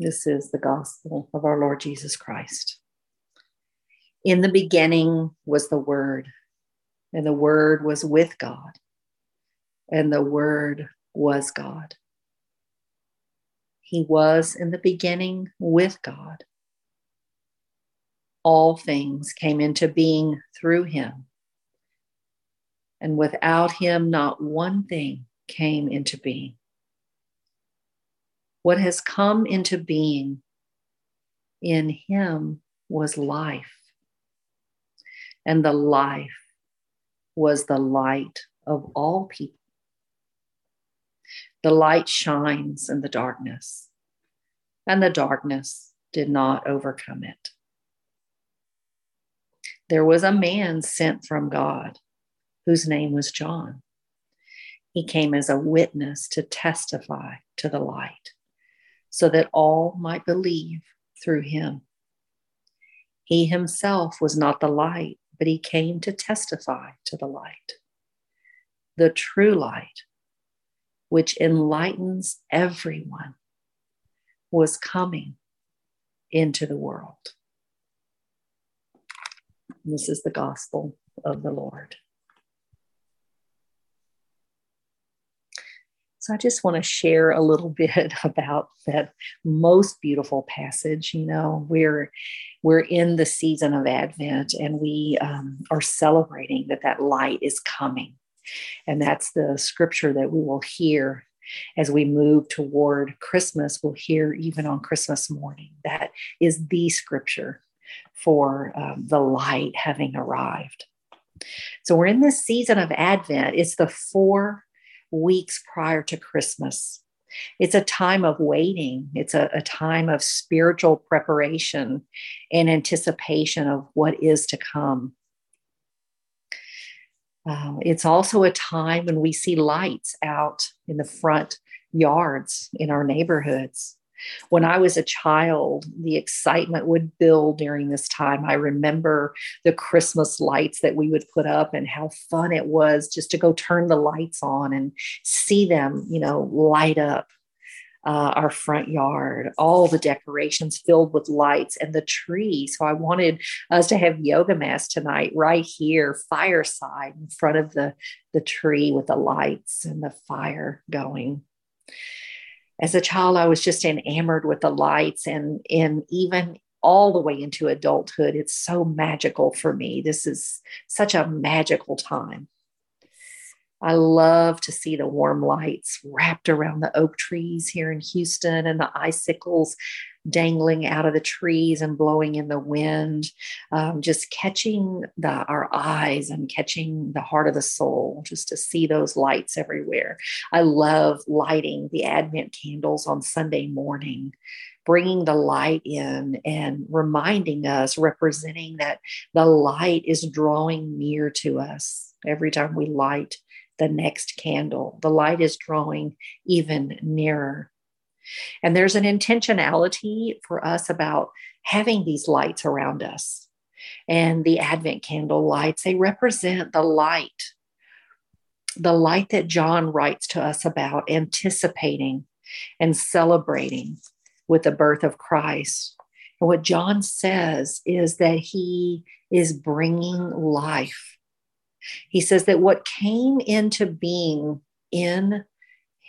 This is the gospel of our Lord Jesus Christ. In the beginning was the Word, and the Word was with God, and the Word was God. He was in the beginning with God. All things came into being through him. And without him, not one thing came into being. What has come into being in him was life. And the life was the light of all people. The light shines in the darkness, and the darkness did not overcome it. There was a man sent from God whose name was John. He came as a witness to testify to the light so that all might believe through him. He himself was not the light, but he came to testify to the light. The true light, which enlightens everyone, was coming into the world. This is the gospel of the Lord. So I just want to share a little bit about that most beautiful passage. You know, we're we're in the season of Advent, and we um, are celebrating that that light is coming, and that's the scripture that we will hear as we move toward Christmas. We'll hear even on Christmas morning. That is the scripture for um, the light having arrived. So we're in this season of Advent. It's the four weeks prior to Christmas. It's a time of waiting. It's a, a, time of spiritual preparation and anticipation of what is to come. Uh, it's also a time when we see lights out in the front yards in our neighborhoods. When I was a child, the excitement would build during this time. I remember the Christmas lights that we would put up and how fun it was just to go turn the lights on and see them, you know, light up uh, our front yard, all the decorations filled with lights and the tree. So I wanted us to have yoga mass tonight right here, fireside in front of the, the tree with the lights and the fire going as a child, I was just enamored with the lights and, and even all the way into adulthood. It's so magical for me. This is such a magical time. I love to see the warm lights wrapped around the oak trees here in Houston and the icicles dangling out of the trees and blowing in the wind, um, just catching the, our eyes and catching the heart of the soul, just to see those lights everywhere. I love lighting the Advent candles on Sunday morning bringing the light in and reminding us, representing that the light is drawing near to us every time we light the next candle. The light is drawing even nearer. And there's an intentionality for us about having these lights around us. And the Advent candle lights, they represent the light, the light that John writes to us about, anticipating and celebrating with the birth of Christ. And what John says is that he is bringing life. He says that what came into being in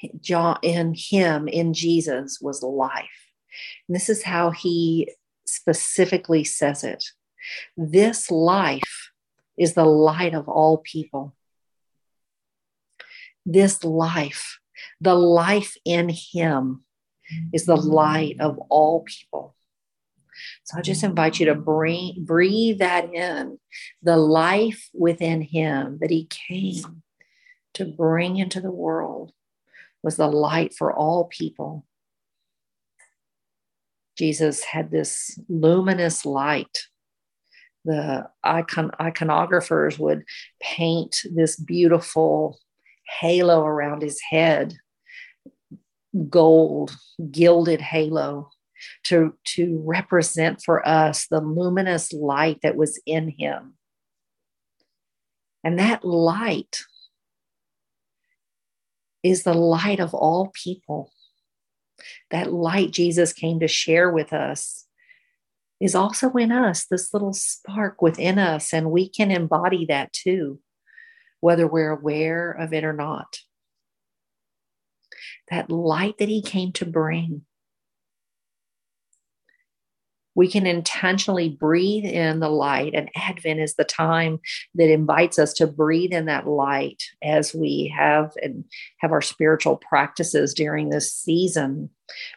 In him in Jesus was life. And this is how he specifically says it. This life is the light of all people. This life, the life in him, is the light of all people. So I just invite you to bring, breathe that in the life within him that he came to bring into the world was the light for all people. Jesus had this luminous light. The icon, iconographers would paint this beautiful halo around his head, gold, gilded halo, to, to represent for us the luminous light that was in him. And that light is the light of all people. That light Jesus came to share with us is also in us, this little spark within us, and we can embody that too, whether we're aware of it or not. That light that He came to bring we can intentionally breathe in the light and advent is the time that invites us to breathe in that light as we have and have our spiritual practices during this season.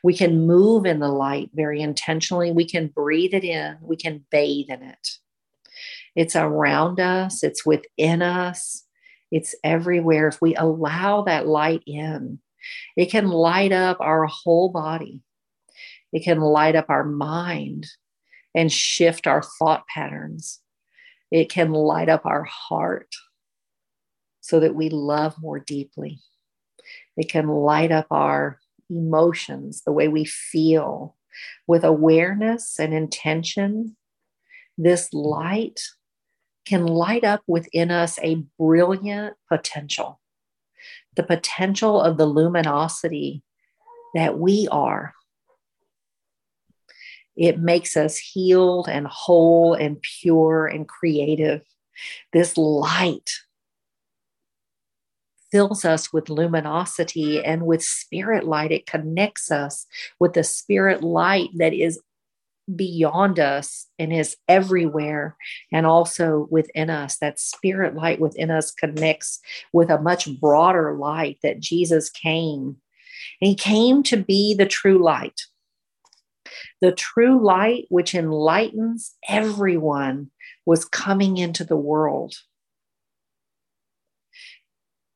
We can move in the light very intentionally. We can breathe it in. We can bathe in it. It's around us. It's within us. It's everywhere. If we allow that light in it can light up our whole body it can light up our mind and shift our thought patterns. It can light up our heart so that we love more deeply. It can light up our emotions, the way we feel. With awareness and intention, this light can light up within us a brilliant potential, the potential of the luminosity that we are it makes us healed and whole and pure and creative. This light fills us with luminosity and with spirit light. It connects us with the spirit light that is beyond us and is everywhere and also within us. That spirit light within us connects with a much broader light that Jesus came. And he came to be the true light the true light, which enlightens everyone, was coming into the world.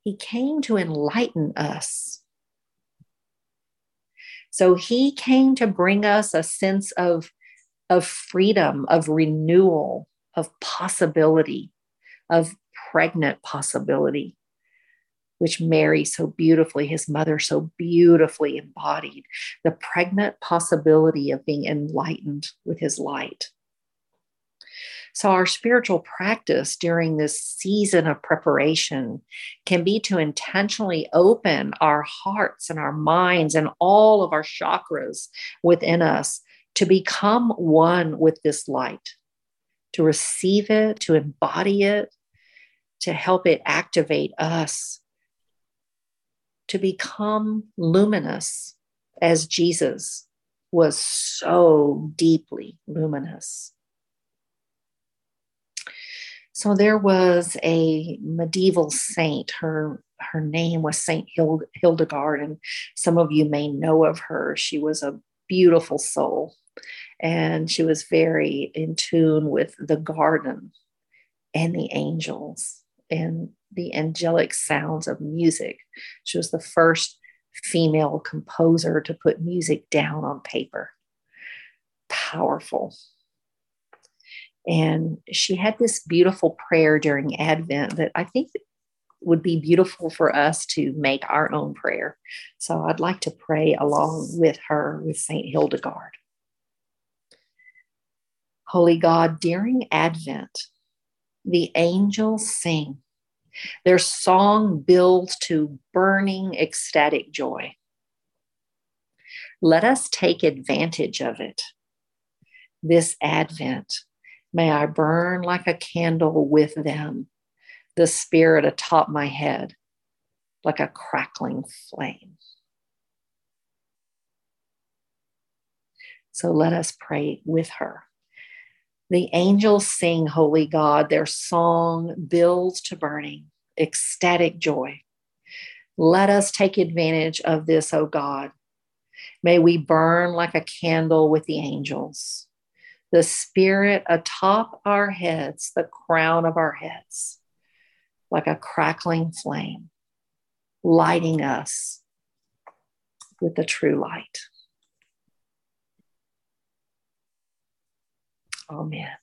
He came to enlighten us. So he came to bring us a sense of, of freedom, of renewal, of possibility, of pregnant possibility which Mary so beautifully, his mother so beautifully embodied the pregnant possibility of being enlightened with his light. So, our spiritual practice during this season of preparation can be to intentionally open our hearts and our minds and all of our chakras within us to become one with this light, to receive it, to embody it, to help it activate us to become luminous as Jesus was so deeply luminous. So there was a medieval saint. Her her name was Saint Hild, Hildegard, and some of you may know of her. She was a beautiful soul, and she was very in tune with the garden and the angels and the angelic sounds of music. She was the first female composer to put music down on paper. Powerful. And she had this beautiful prayer during Advent that I think would be beautiful for us to make our own prayer. So I'd like to pray along with her, with St. Hildegard. Holy God, during Advent, the angels sing their song builds to burning, ecstatic joy. Let us take advantage of it. This Advent, may I burn like a candle with them, the Spirit atop my head, like a crackling flame. So let us pray with her. The angels sing, Holy God. Their song builds to burning, ecstatic joy. Let us take advantage of this, O God. May we burn like a candle with the angels. The Spirit atop our heads, the crown of our heads, like a crackling flame, lighting us with the true light. 方面。